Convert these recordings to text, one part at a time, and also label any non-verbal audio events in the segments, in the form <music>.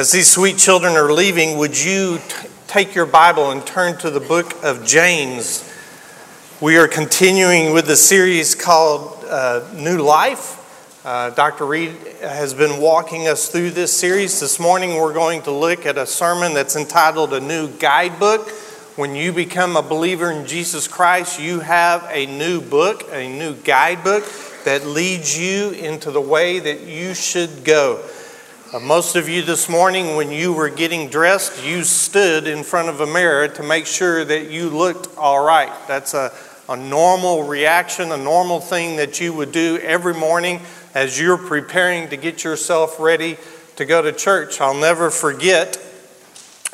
As these sweet children are leaving, would you t- take your Bible and turn to the book of James? We are continuing with the series called uh, New Life. Uh, Dr. Reed has been walking us through this series. This morning, we're going to look at a sermon that's entitled A New Guidebook. When you become a believer in Jesus Christ, you have a new book, a new guidebook that leads you into the way that you should go. Uh, most of you this morning, when you were getting dressed, you stood in front of a mirror to make sure that you looked all right. That's a, a normal reaction, a normal thing that you would do every morning as you're preparing to get yourself ready to go to church. I'll never forget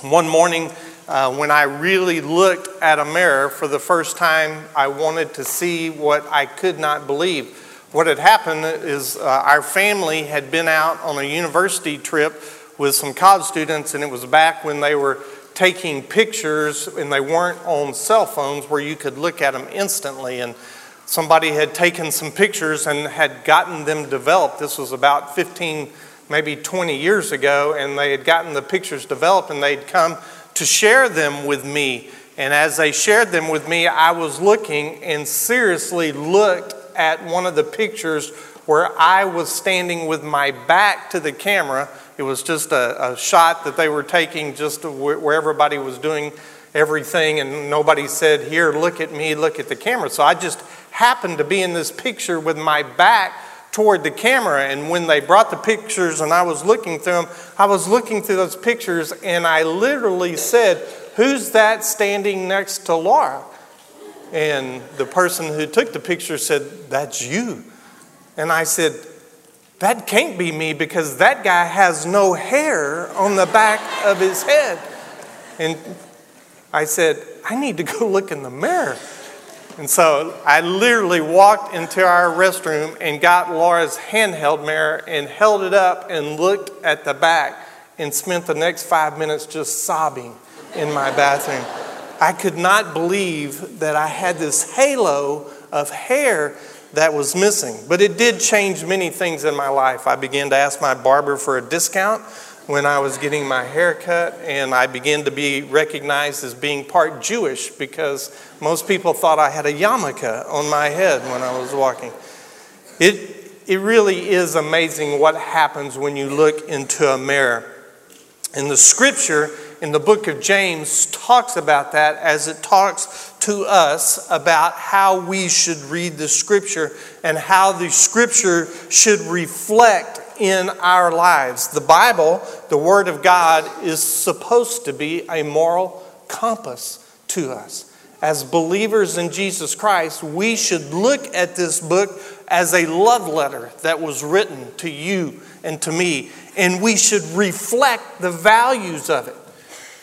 one morning uh, when I really looked at a mirror for the first time, I wanted to see what I could not believe. What had happened is uh, our family had been out on a university trip with some college students, and it was back when they were taking pictures and they weren't on cell phones where you could look at them instantly. And somebody had taken some pictures and had gotten them developed. This was about 15, maybe 20 years ago, and they had gotten the pictures developed and they'd come to share them with me. And as they shared them with me, I was looking and seriously looked at one of the pictures where I was standing with my back to the camera. It was just a, a shot that they were taking just where everybody was doing everything, and nobody said, Here, look at me, look at the camera. So I just happened to be in this picture with my back toward the camera. And when they brought the pictures and I was looking through them, I was looking through those pictures and I literally said, Who's that standing next to Laura? And the person who took the picture said, That's you. And I said, That can't be me because that guy has no hair on the back of his head. And I said, I need to go <laughs> look in the mirror. And so I literally walked into our restroom and got Laura's handheld mirror and held it up and looked at the back and spent the next five minutes just sobbing in my bathroom. I could not believe that I had this halo of hair that was missing. But it did change many things in my life. I began to ask my barber for a discount when I was getting my hair cut, and I began to be recognized as being part Jewish because most people thought I had a yarmulke on my head when I was walking. It, it really is amazing what happens when you look into a mirror. In the scripture, in the book of James talks about that as it talks to us about how we should read the scripture and how the scripture should reflect in our lives. The Bible, the Word of God, is supposed to be a moral compass to us. As believers in Jesus Christ, we should look at this book as a love letter that was written to you and to me, and we should reflect the values of it.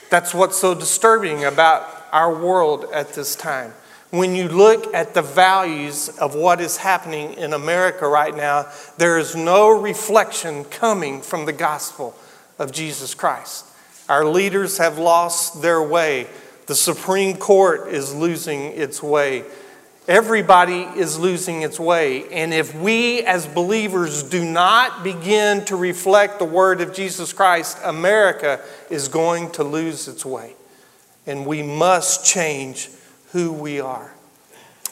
That's what's so disturbing about our world at this time. When you look at the values of what is happening in America right now, there is no reflection coming from the gospel of Jesus Christ. Our leaders have lost their way. The Supreme Court is losing its way. Everybody is losing its way. And if we as believers do not begin to reflect the word of Jesus Christ, America is going to lose its way. And we must change who we are.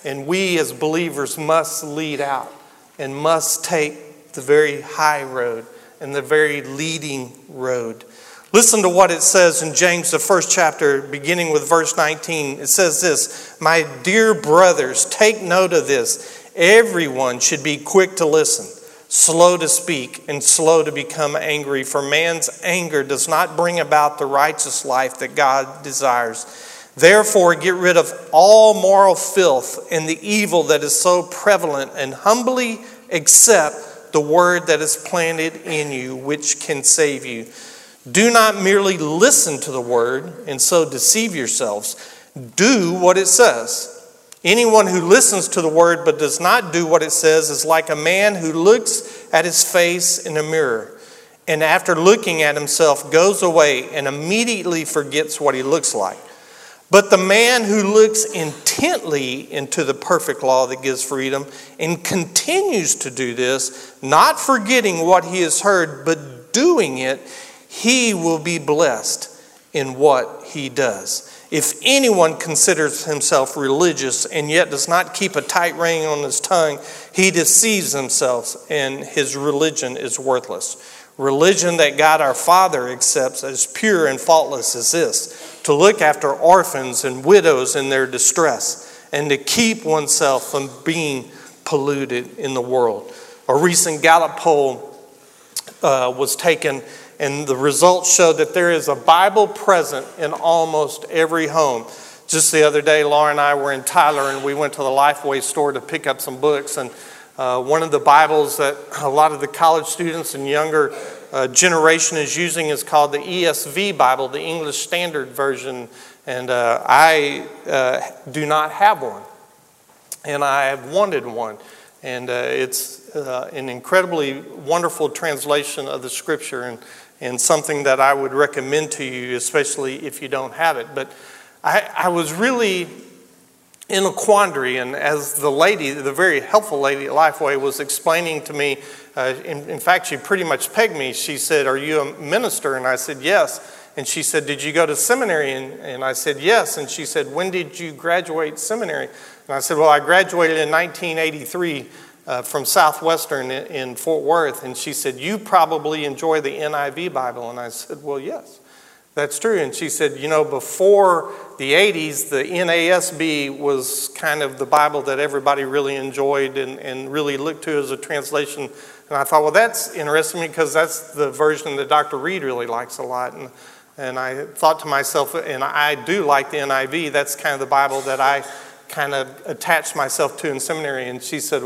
And we as believers must lead out and must take the very high road and the very leading road. Listen to what it says in James, the first chapter, beginning with verse 19. It says this My dear brothers, take note of this. Everyone should be quick to listen, slow to speak, and slow to become angry, for man's anger does not bring about the righteous life that God desires. Therefore, get rid of all moral filth and the evil that is so prevalent, and humbly accept the word that is planted in you, which can save you. Do not merely listen to the word and so deceive yourselves. Do what it says. Anyone who listens to the word but does not do what it says is like a man who looks at his face in a mirror and after looking at himself goes away and immediately forgets what he looks like. But the man who looks intently into the perfect law that gives freedom and continues to do this, not forgetting what he has heard, but doing it, he will be blessed in what he does. If anyone considers himself religious and yet does not keep a tight rein on his tongue, he deceives himself and his religion is worthless. Religion that God our Father accepts as pure and faultless as this to look after orphans and widows in their distress and to keep oneself from being polluted in the world. A recent Gallup poll uh, was taken and the results show that there is a Bible present in almost every home. Just the other day, Laura and I were in Tyler and we went to the Lifeway store to pick up some books. And uh, one of the Bibles that a lot of the college students and younger uh, generation is using is called the ESV Bible, the English Standard Version. And uh, I uh, do not have one. And I have wanted one. And uh, it's uh, an incredibly wonderful translation of the scripture. And and something that I would recommend to you, especially if you don't have it. But I, I was really in a quandary, and as the lady, the very helpful lady at Lifeway, was explaining to me, uh, in, in fact, she pretty much pegged me. She said, Are you a minister? And I said, Yes. And she said, Did you go to seminary? And, and I said, Yes. And she said, When did you graduate seminary? And I said, Well, I graduated in 1983 uh, from Southwestern in, in Fort Worth, and she said, You probably enjoy the NIV Bible. And I said, Well, yes, that's true. And she said, You know, before the 80s, the NASB was kind of the Bible that everybody really enjoyed and, and really looked to as a translation. And I thought, Well, that's interesting because that's the version that Dr. Reed really likes a lot. And, and I thought to myself, and I do like the NIV, that's kind of the Bible that I kind of attached myself to in seminary. And she said,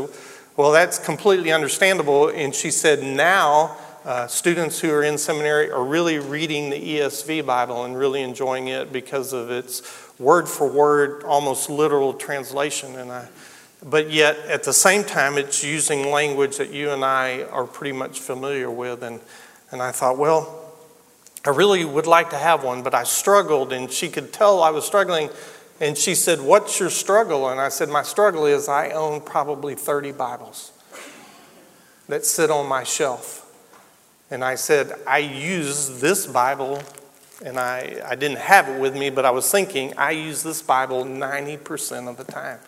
well, that's completely understandable. And she said now uh, students who are in seminary are really reading the ESV Bible and really enjoying it because of its word for word, almost literal translation. And I, but yet at the same time, it's using language that you and I are pretty much familiar with. And, and I thought, well, I really would like to have one, but I struggled, and she could tell I was struggling and she said, What's your struggle? And I said, My struggle is I own probably 30 Bibles that sit on my shelf. And I said, I use this Bible, and I, I didn't have it with me, but I was thinking, I use this Bible 90% of the time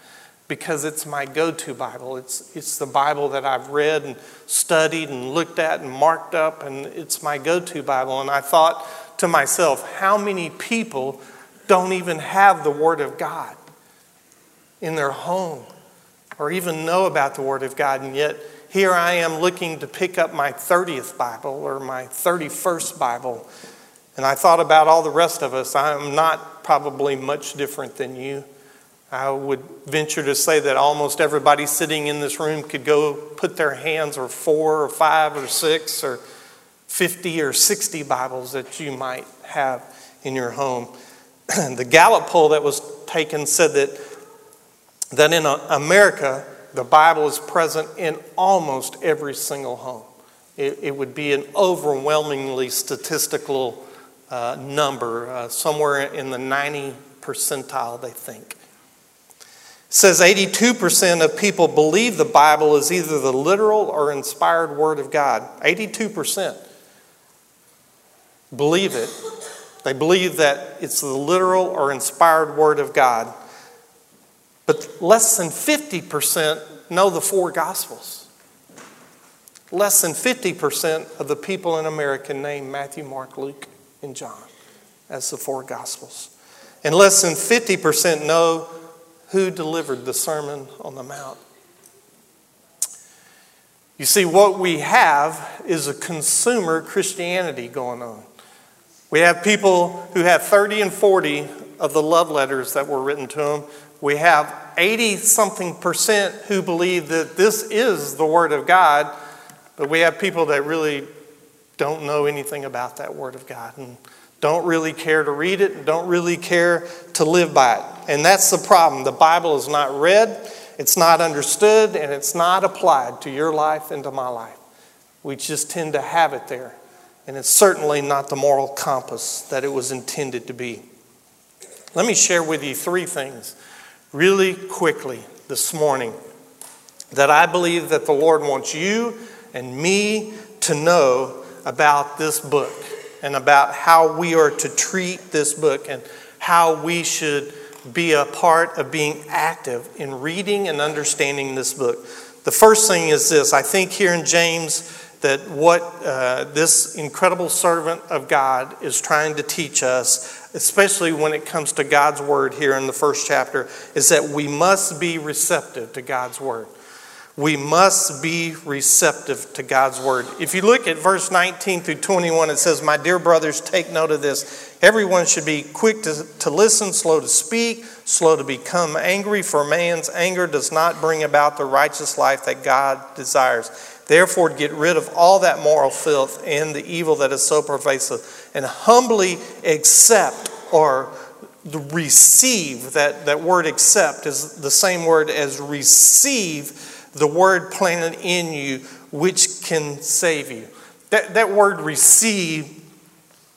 because it's my go to Bible. It's, it's the Bible that I've read and studied and looked at and marked up, and it's my go to Bible. And I thought to myself, how many people don't even have the Word of God in their home or even know about the Word of God. And yet, here I am looking to pick up my 30th Bible or my 31st Bible. And I thought about all the rest of us. I'm not probably much different than you. I would venture to say that almost everybody sitting in this room could go put their hands or four or five or six or 50 or 60 Bibles that you might have in your home. <clears throat> the Gallup poll that was taken said that, that in America, the Bible is present in almost every single home. It, it would be an overwhelmingly statistical uh, number, uh, somewhere in the 90 percentile, they think. It says 82% of people believe the Bible is either the literal or inspired Word of God. 82% believe it they believe that it's the literal or inspired Word of God. But less than 50% know the four Gospels. Less than 50% of the people in America name Matthew, Mark, Luke, and John as the four Gospels. And less than 50% know who delivered the Sermon on the Mount. You see, what we have is a consumer Christianity going on. We have people who have 30 and 40 of the love letters that were written to them. We have 80 something percent who believe that this is the Word of God, but we have people that really don't know anything about that Word of God and don't really care to read it and don't really care to live by it. And that's the problem. The Bible is not read, it's not understood, and it's not applied to your life and to my life. We just tend to have it there and it's certainly not the moral compass that it was intended to be. Let me share with you three things really quickly this morning that I believe that the Lord wants you and me to know about this book. and about how we are to treat this book and how we should be a part of being active in reading and understanding this book. The first thing is this I think here in James that what uh, this incredible servant of God is trying to teach us, especially when it comes to God's word here in the first chapter, is that we must be receptive to God's word. We must be receptive to God's word. If you look at verse 19 through 21, it says, My dear brothers, take note of this. Everyone should be quick to, to listen, slow to speak, slow to become angry, for man's anger does not bring about the righteous life that God desires. Therefore, get rid of all that moral filth and the evil that is so pervasive, and humbly accept or receive. That, that word accept is the same word as receive the word planted in you, which can save you. That, that word receive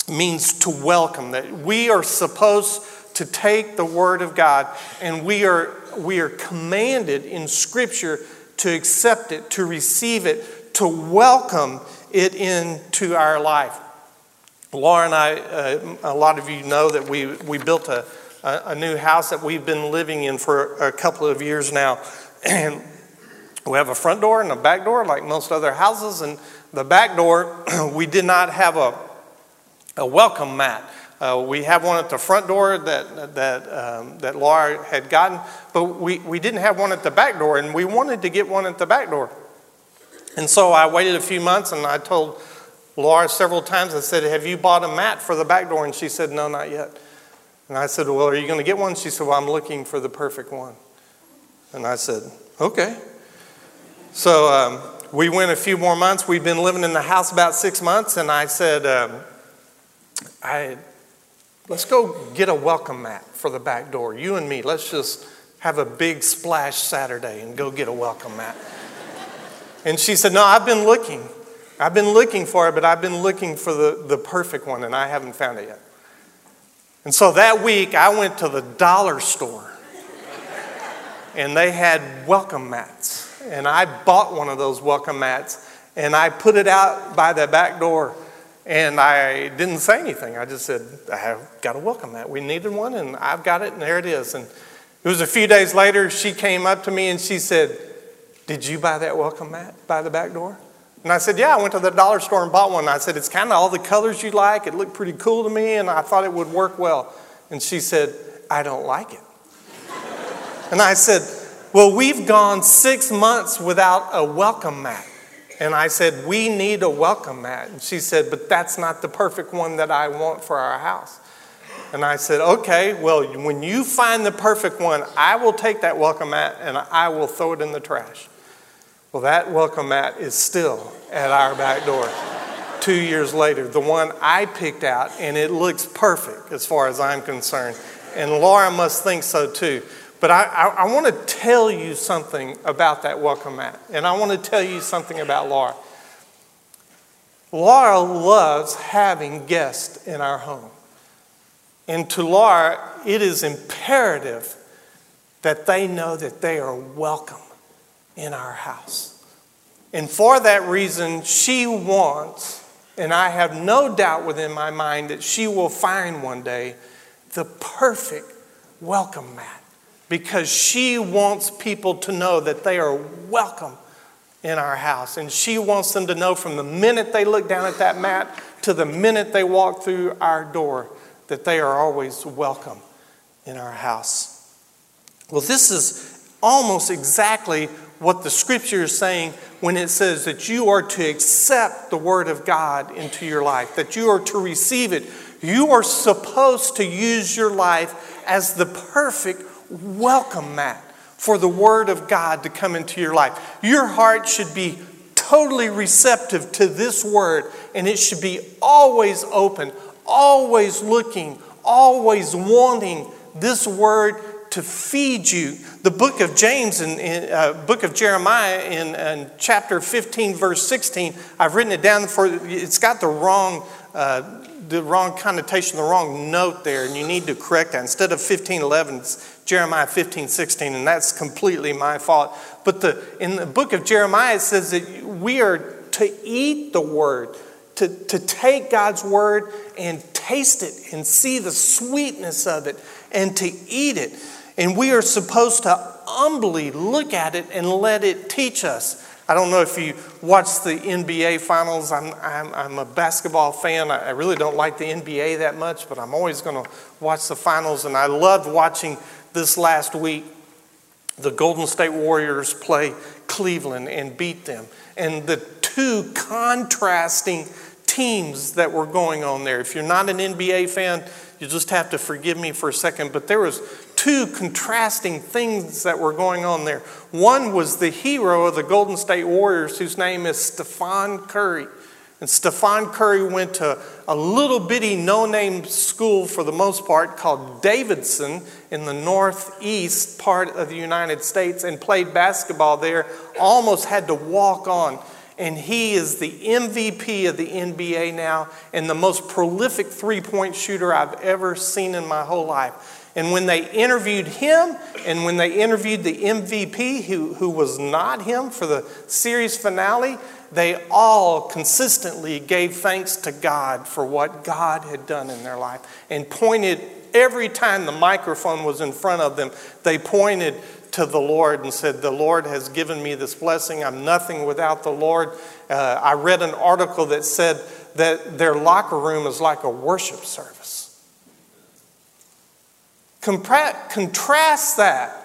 means to welcome, that we are supposed to take the word of God and we are, we are commanded in Scripture to accept it, to receive it, to welcome it into our life. Laura and I, uh, a lot of you know that we, we built a, a, new house that we've been living in for a couple of years now. And we have a front door and a back door, like most other houses. And the back door, <clears throat> we did not have a, a welcome mat. Uh, we have one at the front door that, that, um, that Laura had gotten, but we, we didn't have one at the back door, and we wanted to get one at the back door. And so I waited a few months and I told Laura several times, I said, Have you bought a mat for the back door? And she said, No, not yet. And I said, Well, are you going to get one? She said, Well, I'm looking for the perfect one. And I said, Okay. So um, we went a few more months. We've been living in the house about six months, and I said, um, I, let's go get a welcome mat for the back door. You and me, let's just have a big splash Saturday and go get a welcome mat. and she said, No, I've been looking. I've been looking for it, but I've been looking for the, the perfect one, and I haven't found it yet. And so that week, I went to the dollar store, and they had welcome mats and I bought one of those welcome mats and I put it out by the back door and I didn't say anything. I just said, I have got a welcome mat. We needed one and I've got it and there it is. And it was a few days later, she came up to me and she said, Did you buy that welcome mat by the back door? And I said, Yeah, I went to the dollar store and bought one. And I said, It's kind of all the colors you like. It looked pretty cool to me and I thought it would work well. And she said, I don't like it. and I said, well, we've gone six months without a welcome mat. And I said, We need a welcome mat. And she said, But that's not the perfect one that I want for our house. And I said, Okay, well, when you find the perfect one, I will take that welcome mat and I will throw it in the trash. Well, that welcome mat is still at our back door. Two years later, the one I picked out, and it looks perfect as far as I'm concerned. And Laura must think so too. But I, I, I want to tell you something about that welcome mat. And I want to tell you something about Laura. Laura loves having guests in our home. And to Laura, it is imperative that they know that they are welcome in our house. And for that reason, she wants, and I have no doubt within my mind that she will find one day the perfect welcome mat because she wants people to know that they are welcome in our house. And she wants them to know from the minute they look down at that mat to the minute they walk through our door that they are always welcome in our house. Well, this is almost exactly what the scripture is saying when it says that you are to accept the word of God into your life, that you are to receive it. You are supposed to use your life as the perfect welcome mat for the Word of God to come into your life. Your heart should be totally receptive to this Word, and it should be always open, always looking, always wanting this Word to feed you. The book of James and uh, book of Jeremiah in, in, chapter 15, verse 16, I've written it down for it's got the wrong. Uh, the wrong connotation, the wrong note there, and you need to correct that. Instead of 1511, it's Jeremiah 15, 16, and that's completely my fault. But the, in the book of Jeremiah, it says that we are to eat the word, to, to take God's word and taste it and see the sweetness of it and to eat it. And we are supposed to humbly look at it and let it teach us. I don't know if you watch the NBA finals. I'm, I'm, I'm a basketball fan. I, really don't like the NBA that much, but I'm always going to watch the finals. And I loved watching this last week the Golden State Warriors play Cleveland and beat them. And the two contrasting teams that were going on there. If you're not an NBA fan, you just have to forgive me for a second, but there was two contrasting things that were going on there. One was the hero of the Golden State Warriors whose name is Stephen Curry. And Stephen Curry went to a little bitty no name school for the most part called Davidson in the northeast part of the United States and played basketball there. Almost had to walk on. And he is the MVP of the NBA now and the most prolific three point shooter I've ever seen in my whole life. And when they interviewed him and when they interviewed the MVP, who, who was not him for the series finale, they all consistently gave thanks to God for what God had done in their life and pointed every time the microphone was in front of them, they pointed to the Lord and said, The Lord has given me this blessing. I'm nothing without the Lord. Uh, I read an article that said that their locker room is like a worship service. Contrast that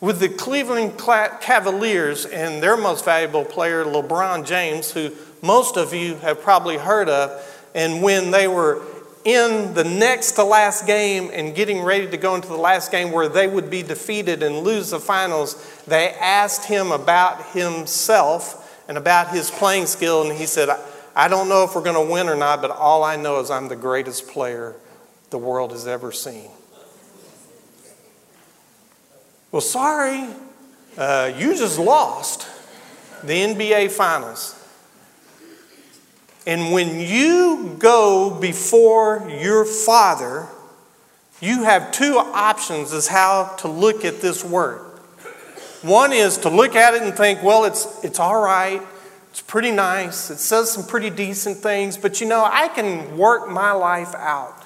with the Cleveland Cavaliers and their most valuable player, LeBron James, who most of you have probably heard of. And when they were in the next to last game and getting ready to go into the last game where they would be defeated and lose the finals, they asked him about himself and about his playing skill. And he said, I don't know if we're going to win or not, but all I know is I'm the greatest player the world has ever seen. Well, sorry, uh, you just lost the NBA Finals. And when you go before your father, you have two options as how to look at this word. One is to look at it and think, well, it's, it's all right. It's pretty nice. It says some pretty decent things, but you know, I can work my life out.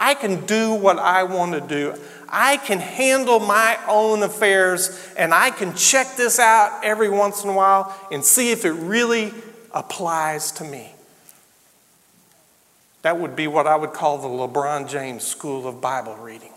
I can do what I want to do. I can handle my own affairs and I can check this out every once in a while and see if it really applies to me. That would be what I would call the LeBron James School of Bible Reading.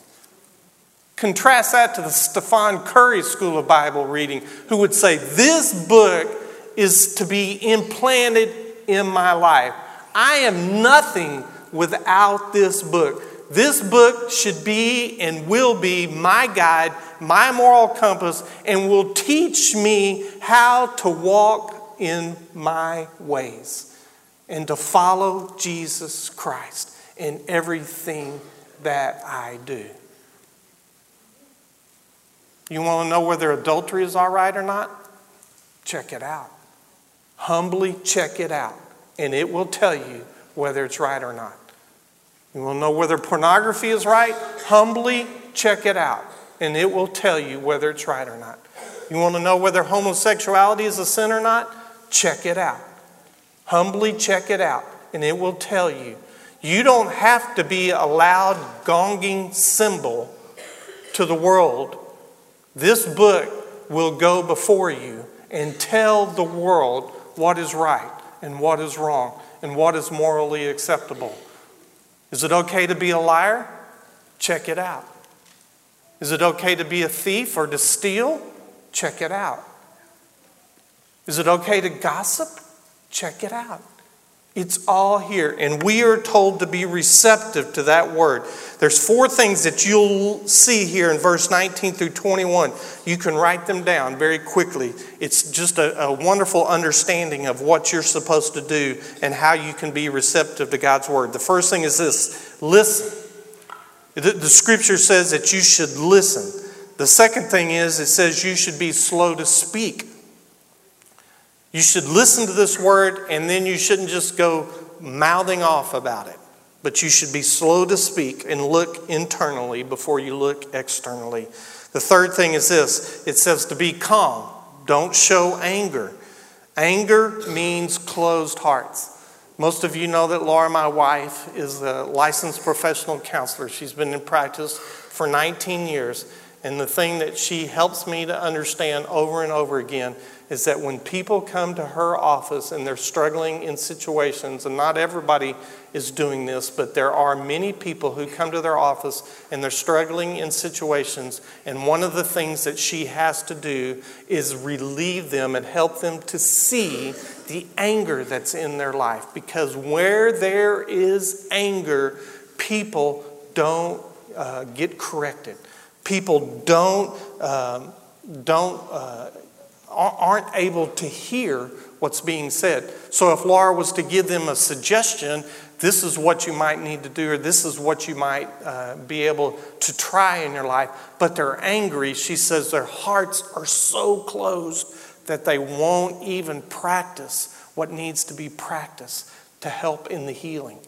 Contrast that to the Stephen Curry School of Bible Reading, who would say, This book is to be implanted in my life. I am nothing without this book. This book should be and will be my guide, my moral compass, and will teach me how to walk in my ways and to follow Jesus Christ in everything that I do. You want to know whether adultery is all right or not? Check it out. Humbly check it out, and it will tell you whether it's right or not. You want to know whether pornography is right? Humbly check it out, and it will tell you whether it's right or not. You want to know whether homosexuality is a sin or not? Check it out. Humbly check it out, and it will tell you. You don't have to be a loud gonging cymbal to the world. This book will go before you and tell the world what is right and what is wrong and what is morally acceptable. Is it okay to be a liar? Check it out. Is it okay to be a thief or to steal? Check it out. Is it okay to gossip? Check it out. It's all here, and we are told to be receptive to that word. There's four things that you'll see here in verse 19 through 21. You can write them down very quickly. It's just a, a wonderful understanding of what you're supposed to do and how you can be receptive to God's word. The first thing is this listen. The, the scripture says that you should listen. The second thing is it says you should be slow to speak. You should listen to this word and then you shouldn't just go mouthing off about it. But you should be slow to speak and look internally before you look externally. The third thing is this it says to be calm, don't show anger. Anger means closed hearts. Most of you know that Laura, my wife, is a licensed professional counselor. She's been in practice for 19 years. And the thing that she helps me to understand over and over again is that when people come to her office and they're struggling in situations, and not everybody is doing this, but there are many people who come to their office and they're struggling in situations, and one of the things that she has to do is relieve them and help them to see the anger that's in their life. Because where there is anger, people don't uh, get corrected people don't, um, don't, uh, aren't able to hear what's being said. So if Laura was to give them a suggestion, this is what you might need to do, or this is what you might uh, be able to try in your life, but they're angry, she says their hearts are so closed that they won't even practice what needs to be practiced to help in the healing.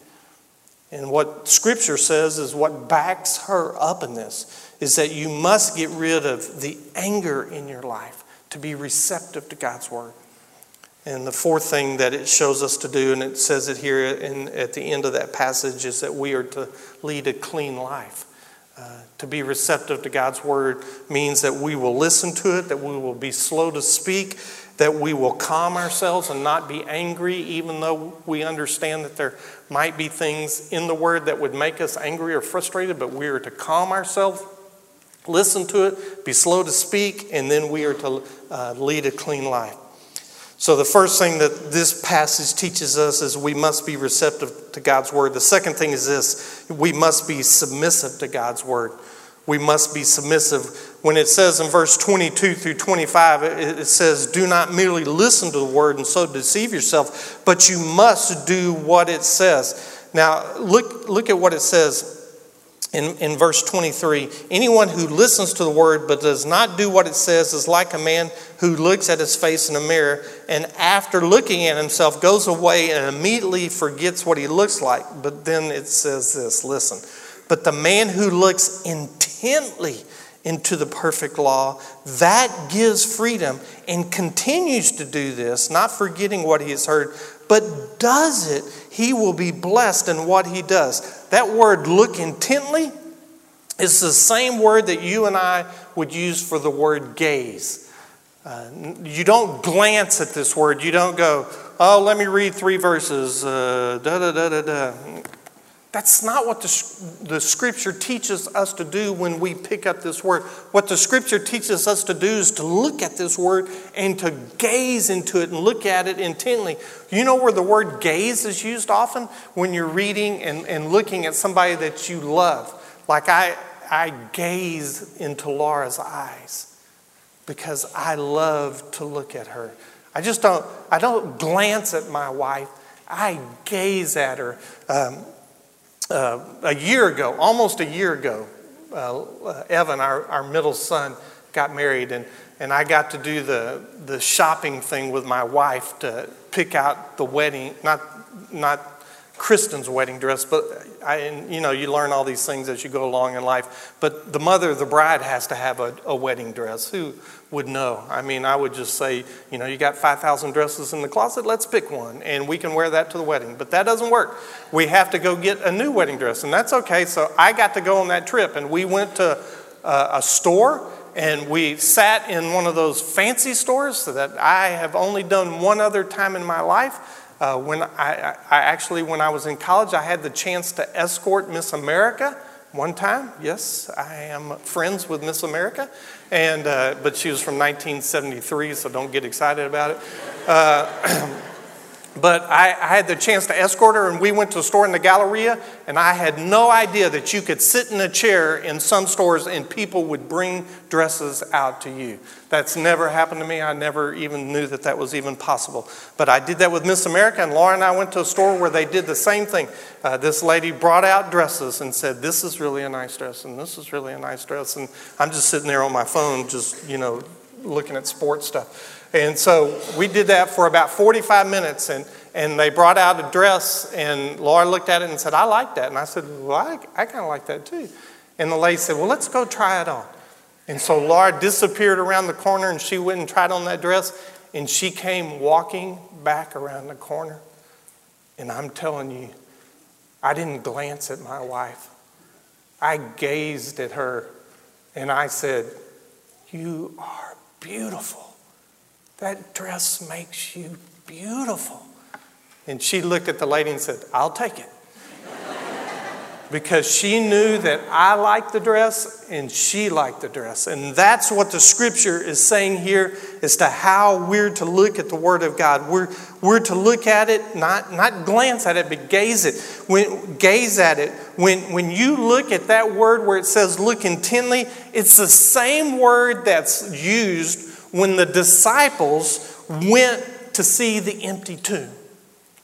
And what Scripture says is what backs her up in this is that you must get rid of the anger in your life to be receptive to God's Word. And the fourth thing that it shows us to do, and it says it here in, at the end of that passage, is that we are to lead a clean life. Uh, to be receptive to God's Word means that we will listen to it, that we will be slow to speak, that we will calm ourselves and not be angry, even though we understand that there might be things in the Word that would make us angry or frustrated, but we are to calm ourselves listen to it, be slow to speak, and then we are to uh, lead a clean life. So, the first thing that this passage teaches us is we must be receptive to God's word. The second thing is this we must be submissive to God's word. We must be submissive. When it says in verse 22 through 25, it says, Do not merely listen to the word and so deceive yourself, but you must do what it says. Now, look, look at what it says in, in verse 23 anyone who listens to the word but does not do what it says is like a man who looks at his face in a mirror and after looking at himself goes away and immediately forgets what he looks like. But then it says this listen but the man who looks intently into the perfect law that gives freedom and continues to do this not forgetting what he has heard but does it, he will be blessed in what he does. That word, look intently, is the same word that you and I would use for the word gaze. Uh, you don't glance at this word. You don't go, oh, let me read three verses. Uh, da da da da da. That's not what the, the scripture teaches us to do when we pick up this word. What the scripture teaches us to do is to look at this word and to gaze into it and look at it intently. You know where the word gaze is used often? When you're reading and, and looking at somebody that you love. Like I, I gaze into Laura's eyes because I love to look at her. I just don't, I don't glance at my wife. I gaze at her. Um, uh, a year ago, almost a year ago, uh, Evan, our, our middle son, got married, and, and I got to do the, the shopping thing with my wife to pick out the wedding, not, not Kristen's wedding dress, but I, and, you know, you learn all these things as you go along in life. But the mother of the bride has to have a, a wedding dress. Who would know? I mean, I would just say, you know, you got 5,000 dresses in the closet, let's pick one, and we can wear that to the wedding. But that doesn't work. We have to go get a new wedding dress, and that's okay. So I got to go on that trip, and we went to uh, a store and we sat in one of those fancy stores that I have only done one other time in my life. Uh, when I, I, actually, when I was in college, I had the chance to escort Miss America one time. Yes, I am friends with Miss America, and uh, but she was from 1973, so don't get excited about it. Uh, <clears throat> But I, I, had the chance to escort her, and we went to a store in the Galleria, and I had no idea that you could sit in a chair in some stores and people would bring dresses out to you. That's never happened to me. I never even knew that that was even possible. But I did that with Miss America, and Laura and I went to a store where they did the same thing. Uh, this lady brought out dresses and said, This is really a nice dress, and this is really a nice dress. And I'm just sitting there on my phone, just, you know, looking at sports stuff. And so we did that for about 45 minutes, and, and they brought out a dress, and Laura looked at it and said, I like that. And I said, Well, I, I kind of like that too. And the lady said, Well, let's go try it on. And so Laura disappeared around the corner, and she went and tried on that dress, and she came walking back around the corner And I'm telling you, I didn't glance at my wife. I gazed at her and I said, You are beautiful. That dress makes you beautiful. And she looked at the lady and said, I'll take it because she knew that I liked the dress and she liked the dress. And that's what the scripture is saying here as to how we're to look at the Word of God. We're, we're to look at it, not, not glance at it, but gaze it. When, gaze at it. When, when you look at that word where it says look intently, it's the same word that's used when the disciples went to see the empty tomb.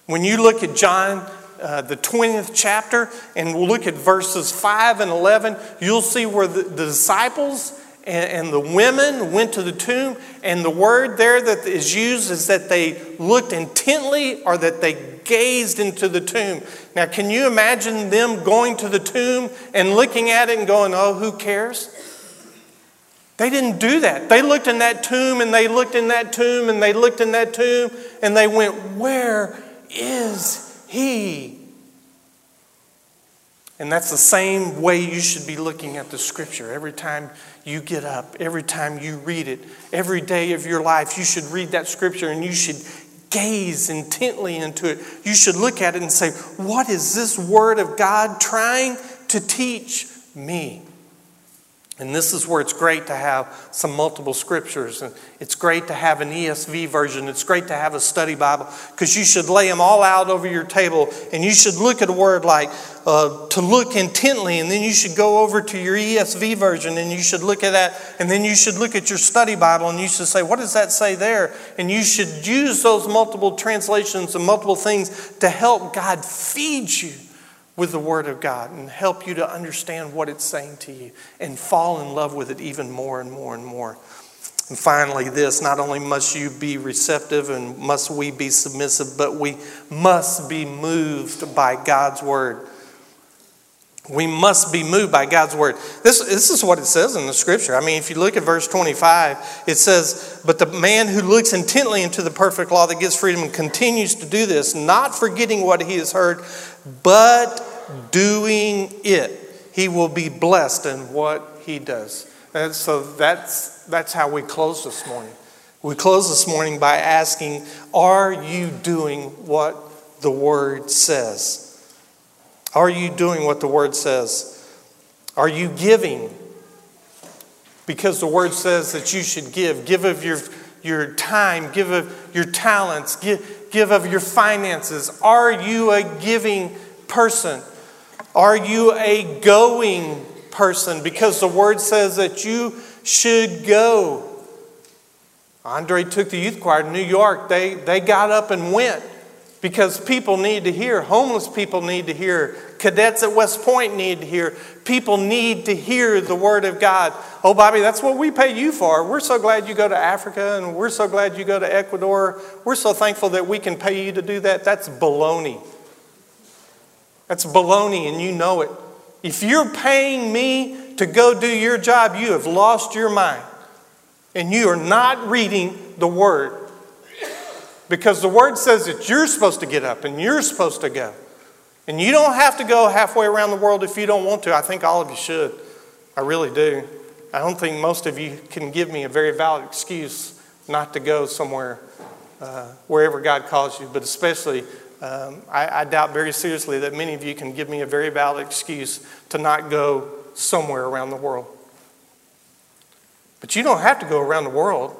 When you look at John uh, the 20th chapter, and we'll look at verses 5 and 11. You'll see where the, the disciples and, and, the women went to the tomb, and the word there that is used is that they looked intently or that they gazed into the tomb. Now, can you imagine them going to the tomb and looking at it and going, Oh, who cares? They didn't do that. They looked in that tomb and they looked in that tomb and they looked in that tomb and they went, Where is he. And that's the same way you should be looking at the scripture. Every time you get up, every time you read it, every day of your life, you should read that scripture and you should gaze intently into it. You should look at it and say, What is this word of God trying to teach me? And this is where it's great to have some multiple scriptures. And it's great to have an ESV version. It's great to have a study Bible because you should lay them all out over your table and you should look at a word like uh, to look intently. And then you should go over to your ESV version and you should look at that. And then you should look at your study Bible and you should say, What does that say there? And you should use those multiple translations and multiple things to help God feed you with the Word of God and help you to understand what it's saying to you and fall in love with it even more and more and more. And finally, this not only must you be receptive and must we be submissive, but we must be moved by God's Word. We must be moved by God's word. This, this is what it says in the scripture. I mean, if you look at verse 25, it says, But the man who looks intently into the perfect law that gives freedom and continues to do this, not forgetting what he has heard, but doing it, he will be blessed in what he does. And so that's, that's how we close this morning. We close this morning by asking, Are you doing what the word says? Are you doing what the Word says? Are you giving? Because the Word says that you should give. Give of your, your time, give of your talents, give, give of your finances. Are you a giving person? Are you a going person? Because the Word says that you should go. Andre took the youth choir to New York. They, they got up and went because people need to hear. Homeless people need to hear. Cadets at West Point need to hear. People need to hear the Word of God. Oh, Bobby, that's what we pay you for. We're so glad you go to Africa and we're so glad you go to Ecuador. We're so thankful that we can pay you to do that. That's baloney. That's baloney, and you know it. If you're paying me to go do your job, you have lost your mind. And you are not reading the Word. Because the word says that you're supposed to get up and you're supposed to go. And you don't have to go halfway around the world if you don't want to. I think all of you should. I really do. I don't think most of you can give me a very valid excuse not to go somewhere, uh, wherever God calls you, but especially, um, I, I doubt very seriously that many of you can give me a very valid excuse to not go somewhere around the world. But you don't have to go around the world.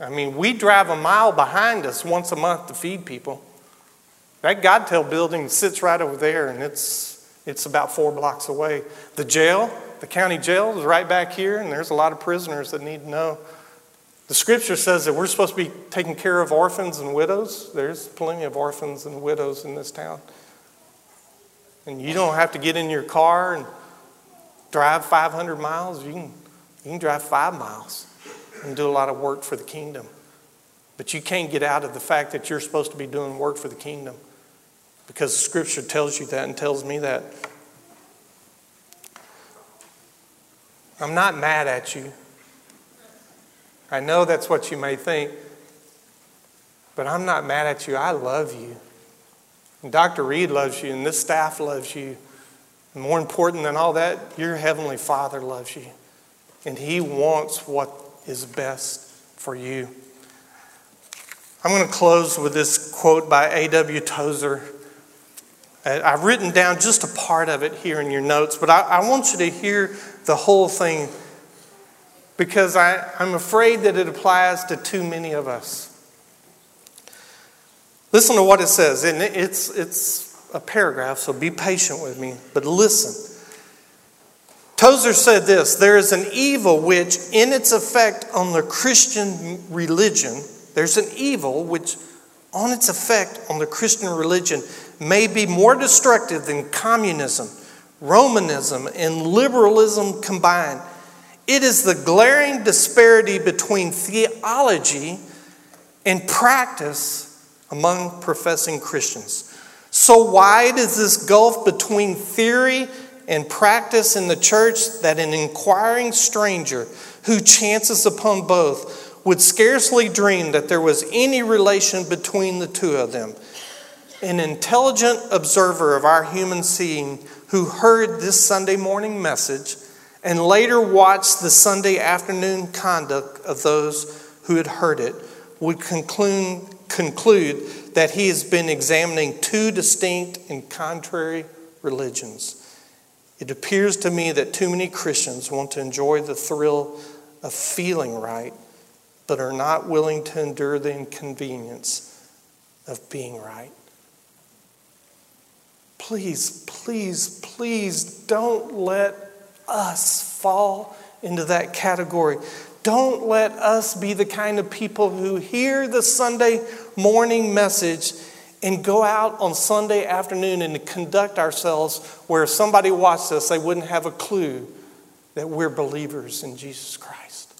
I mean, we drive a mile behind us once a month to feed people. That Godtel building sits right over there, and it's, it's about four blocks away. The jail, the county jail, is right back here, and there's a lot of prisoners that need to know. The scripture says that we're supposed to be taking care of orphans and widows. There's plenty of orphans and widows in this town. And you don't have to get in your car and drive 500 miles. You can, you can drive five miles and do a lot of work for the kingdom. But you can't get out of the fact that you're supposed to be doing work for the kingdom because Scripture tells you that and tells me that. I'm not mad at you. I know that's what you may think, but I'm not mad at you. I love you. And Dr. Reed loves you, and this staff loves you. And more important than all that, your Heavenly Father loves you. And He wants what is best for you. I'm going to close with this quote by A.W. Tozer. I've written down just a part of it here in your notes, but I, I want you to hear the whole thing because I, I'm afraid that it applies to too many of us. Listen to what it says, and it's, it's a paragraph, so be patient with me, but listen. Tozer said this There is an evil which, in its effect on the Christian religion, there's an evil which, on its effect on the Christian religion, may be more destructive than communism, Romanism, and liberalism combined. It is the glaring disparity between theology and practice among professing Christians. So wide is this gulf between theory and practice in the church that an inquiring stranger who chances upon both would scarcely dream that there was any relation between the two of them. An intelligent observer of our human seeing who heard this Sunday morning message and later watched the Sunday afternoon conduct of those who had heard it would conclude, conclude that he has been examining two distinct and contrary religions. It appears to me that too many Christians want to enjoy the thrill of feeling right, but are not willing to endure the inconvenience of being right. Please, please, please don't let us fall into that category. Don't let us be the kind of people who hear the Sunday morning message and go out on Sunday afternoon and conduct ourselves where if somebody watched us, they wouldn't have a clue that we're believers in Jesus Christ.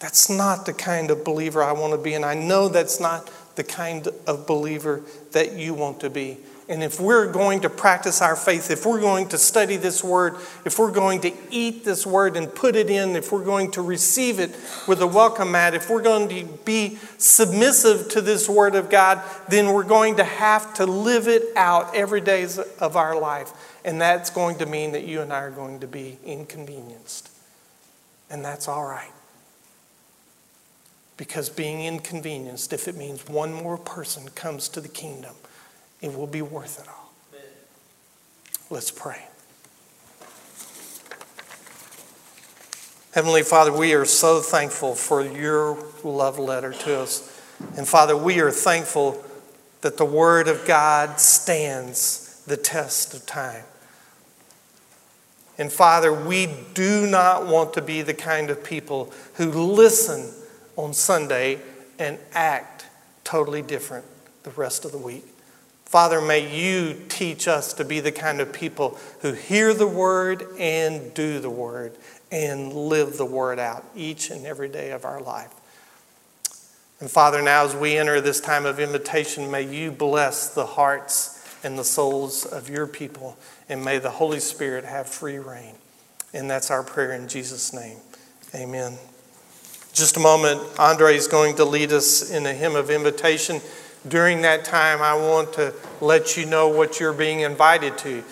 That's not the kind of believer I want to be, and I know that's not the kind of believer that you want to be. And if we're going to practice our faith, if we're going to study this word, if we're going to eat this word and put it in, if we're going to receive it with a welcome mat, if we're going to be submissive to this word of God, then we're going to have to live it out every day of our life. And that's going to mean that you and I are going to be inconvenienced. And that's all right. Because being inconvenienced, if it means one more person comes to the kingdom, it will be worth it all. Let's pray. Heavenly Father, we are so thankful for your love letter to us. And Father, we are thankful that the Word of God stands the test of time. And Father, we do not want to be the kind of people who listen on Sunday and act totally different the rest of the week. Father, may you teach us to be the kind of people who hear the word and do the word and live the word out each and every day of our life. And Father, now as we enter this time of invitation, may you bless the hearts and the souls of your people, and may the Holy Spirit have free rein. And that's our prayer in Jesus' name. Amen. Just a moment, Andre is going to lead us in a hymn of invitation during that time, I want to let you know what you're being invited to.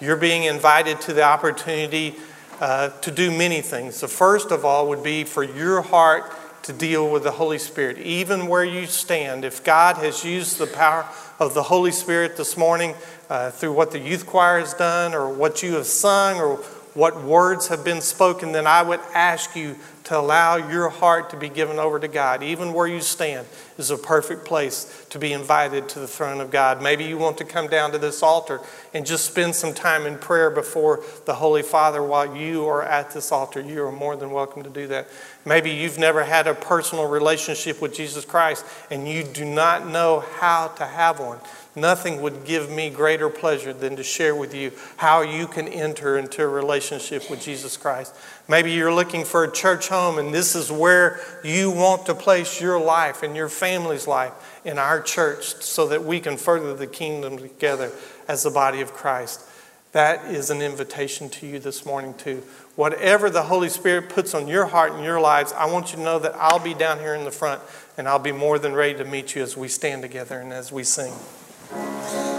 You're being invited to the opportunity uh, to do many things. The first of all would be for your heart to deal with the Holy Spirit, even where you stand. If God has used the power of the Holy Spirit this morning uh, through what the youth choir has done, or what you have sung, or what words have been spoken, then I would ask you to allow your heart to be given over to God. Even where you stand is a perfect place to be invited to the throne of God. Maybe you want to come down to this altar and just spend some time in prayer before the Holy Father while you are at this altar. You are more than welcome to do that. Maybe you've never had a personal relationship with Jesus Christ and you do not know how to have one. Nothing would give me greater pleasure than to share with you how you can enter into a relationship with Jesus Christ. Maybe you're looking for a church home and this is where you want to place your life and your family's life in our church so that we can further the kingdom together as the body of Christ. That is an invitation to you this morning, too. Whatever the Holy Spirit puts on your heart and your lives, I want you to know that I'll be down here in the front and I'll be more than ready to meet you as we stand together and as we sing. Yeah.